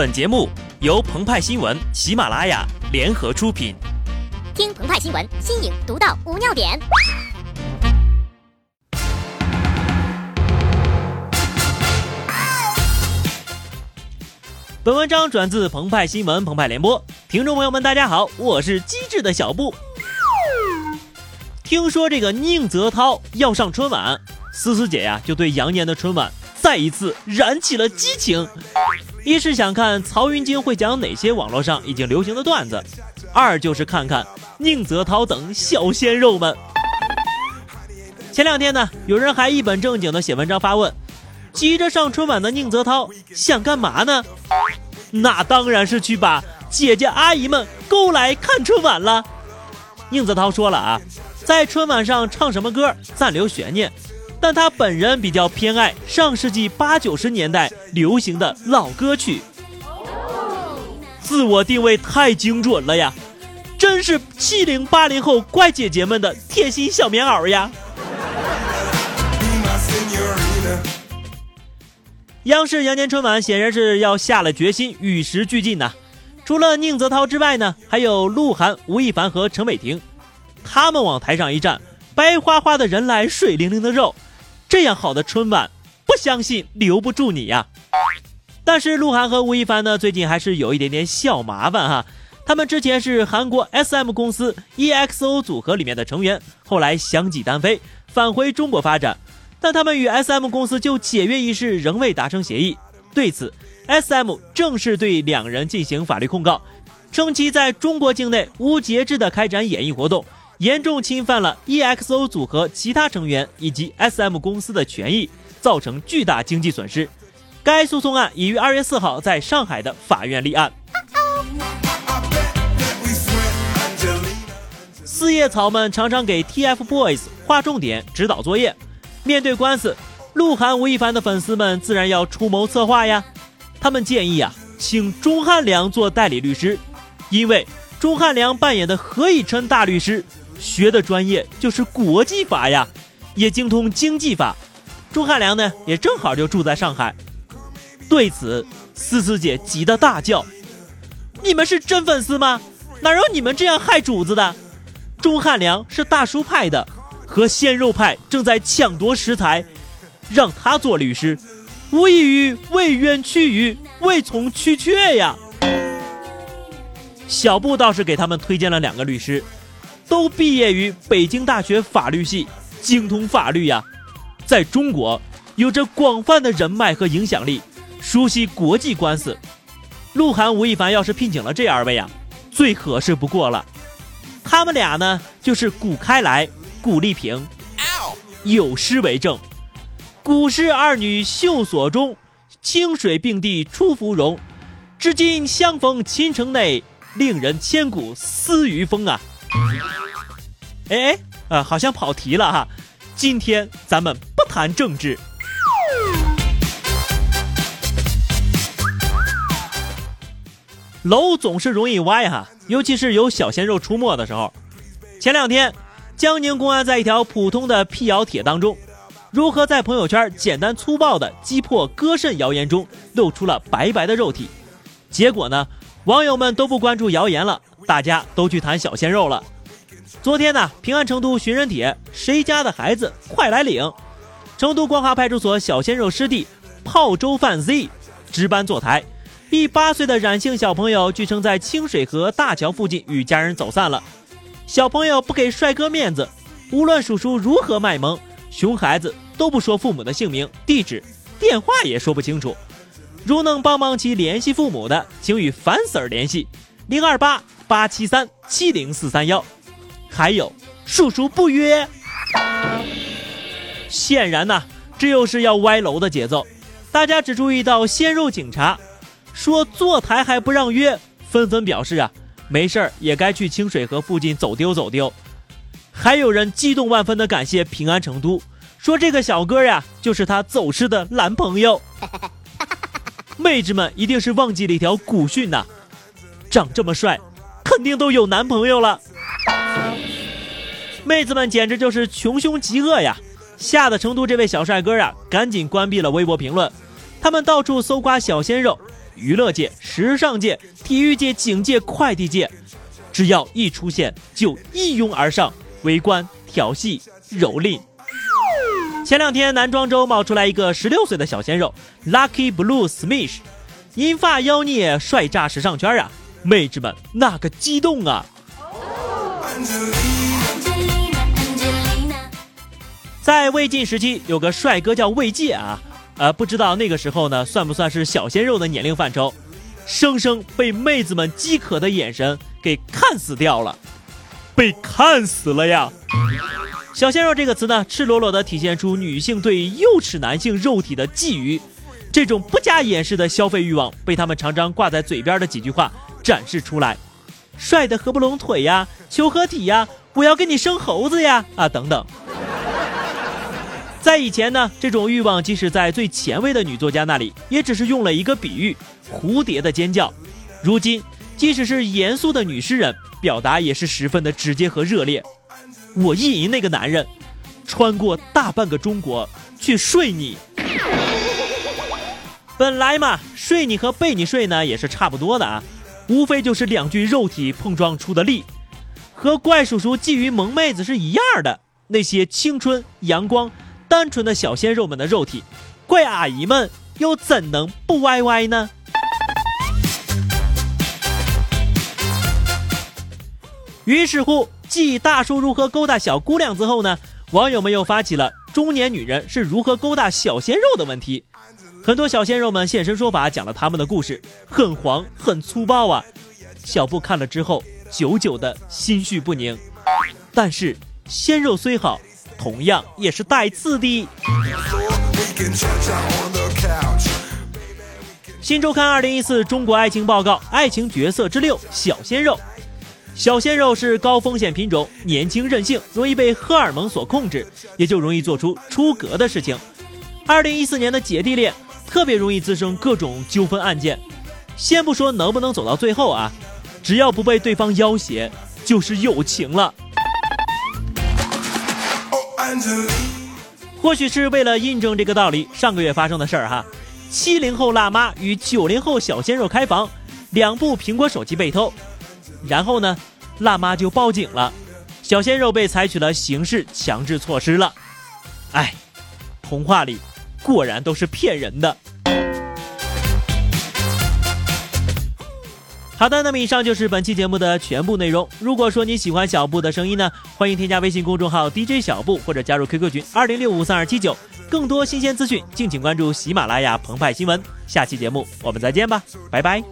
本节目由澎湃新闻、喜马拉雅联合出品。听澎湃新闻，新颖独到，无尿点。本文章转自澎湃新闻、澎湃联播。听众朋友们，大家好，我是机智的小布。听说这个宁泽涛要上春晚，思思姐呀就对羊年的春晚再一次燃起了激情。一是想看曹云金会讲哪些网络上已经流行的段子，二就是看看宁泽涛等小鲜肉们。前两天呢，有人还一本正经的写文章发问：急着上春晚的宁泽涛想干嘛呢？那当然是去把姐姐阿姨们勾来看春晚了。宁泽涛说了啊。在春晚上唱什么歌暂留悬念，但他本人比较偏爱上世纪八九十年代流行的老歌曲，自我定位太精准了呀，真是七零八零后怪姐姐们的贴心小棉袄呀。央视羊年春晚显然是要下了决心与时俱进呐，除了宁泽涛之外呢，还有鹿晗、吴亦凡和陈伟霆。他们往台上一站，白花花的人来，水灵灵的肉，这样好的春晚，不相信留不住你呀。但是鹿晗和吴亦凡呢，最近还是有一点点小麻烦哈。他们之前是韩国 SM 公司 EXO 组合里面的成员，后来相继单飞，返回中国发展。但他们与 SM 公司就解约一事仍未达成协议。对此，SM 正式对两人进行法律控告，称其在中国境内无节制的开展演艺活动。严重侵犯了 EXO 组合其他成员以及 SM 公司的权益，造成巨大经济损失。该诉讼案已于二月四号在上海的法院立案。四叶草们常常给 TFBOYS 划重点、指导作业。面对官司，鹿晗、吴亦凡的粉丝们自然要出谋策划呀。他们建议啊，请钟汉良做代理律师，因为钟汉良扮演的何以琛大律师。学的专业就是国际法呀，也精通经济法。钟汉良呢，也正好就住在上海。对此，思思姐急得大叫：“你们是真粉丝吗？哪有你们这样害主子的？钟汉良是大叔派的，和鲜肉派正在抢夺食材，让他做律师，无异于为冤屈鱼，为从屈却呀。”小布倒是给他们推荐了两个律师。都毕业于北京大学法律系，精通法律呀，在中国有着广泛的人脉和影响力，熟悉国际官司。鹿晗、吴亦凡要是聘请了这二位啊，最合适不过了。他们俩呢，就是古开来、古丽萍，有诗为证：“古诗二女秀所中，清水并蒂出芙蓉。至今相逢倾城内，令人千古思余风啊。”哎哎，呃，好像跑题了哈。今天咱们不谈政治。楼总是容易歪哈，尤其是有小鲜肉出没的时候。前两天，江宁公安在一条普通的辟谣帖当中，如何在朋友圈简单粗暴的击破割肾谣言中露出了白白的肉体。结果呢，网友们都不关注谣言了，大家都去谈小鲜肉了。昨天呢，平安成都寻人帖，谁家的孩子快来领！成都光华派出所小鲜肉师弟泡粥饭 Z 值班坐台，一八岁的冉姓小朋友据称在清水河大桥附近与家人走散了。小朋友不给帅哥面子，无论叔叔如何卖萌，熊孩子都不说父母的姓名、地址、电话也说不清楚。如能帮忙其联系父母的，请与樊 Sir 联系：零二八八七三七零四三幺。还有，叔叔不约。显然呐，这又是要歪楼的节奏。大家只注意到鲜肉警察说坐台还不让约，纷纷表示啊，没事儿也该去清水河附近走丢走丢。还有人激动万分的感谢平安成都，说这个小哥呀就是他走失的男朋友。妹子们一定是忘记了一条古训呐，长这么帅，肯定都有男朋友了。妹子们简直就是穷凶极恶呀！吓得成都这位小帅哥啊，赶紧关闭了微博评论。他们到处搜刮小鲜肉，娱乐界、时尚界、体育界、警界、快递界，只要一出现就一拥而上，围观、调戏、蹂躏。前两天，男装周冒出来一个十六岁的小鲜肉，Lucky Blue Smith，银发妖孽，帅炸时尚圈啊！妹子们那个激动啊！在魏晋时期，有个帅哥叫魏界啊，呃，不知道那个时候呢，算不算是小鲜肉的年龄范畴？生生被妹子们饥渴的眼神给看死掉了，被看死了呀！小鲜肉这个词呢，赤裸裸地体现出女性对幼齿男性肉体的觊觎，这种不加掩饰的消费欲望，被他们常常挂在嘴边的几句话展示出来：帅的合不拢腿呀，求合体呀，我要跟你生猴子呀，啊等等。在以前呢，这种欲望即使在最前卫的女作家那里，也只是用了一个比喻——蝴蝶的尖叫。如今，即使是严肃的女诗人，表达也是十分的直接和热烈。我意淫那个男人，穿过大半个中国去睡你。本来嘛，睡你和被你睡呢也是差不多的啊，无非就是两具肉体碰撞出的力，和怪叔叔觊觎萌妹子是一样的。那些青春、阳光、单纯的小鲜肉们的肉体，怪阿姨们又怎能不歪歪呢？于是乎。继大叔如何勾搭小姑娘之后呢，网友们又发起了中年女人是如何勾搭小鲜肉的问题。很多小鲜肉们现身说法，讲了他们的故事，很黄很粗暴啊。小布看了之后，久久的心绪不宁。但是鲜肉虽好，同样也是带刺的。新周刊二零一四中国爱情报告爱情角色之六小鲜肉。小鲜肉是高风险品种，年轻任性，容易被荷尔蒙所控制，也就容易做出出格的事情。二零一四年的姐弟恋特别容易滋生各种纠纷案件。先不说能不能走到最后啊，只要不被对方要挟，就是友情了。或许是为了印证这个道理，上个月发生的事儿哈，七零后辣妈与九零后小鲜肉开房，两部苹果手机被偷。然后呢，辣妈就报警了，小鲜肉被采取了刑事强制措施了。哎，童话里果然都是骗人的。好的，那么以上就是本期节目的全部内容。如果说你喜欢小布的声音呢，欢迎添加微信公众号 DJ 小布或者加入 QQ 群二零六五三二七九，更多新鲜资讯敬请关注喜马拉雅澎湃新闻。下期节目我们再见吧，拜拜。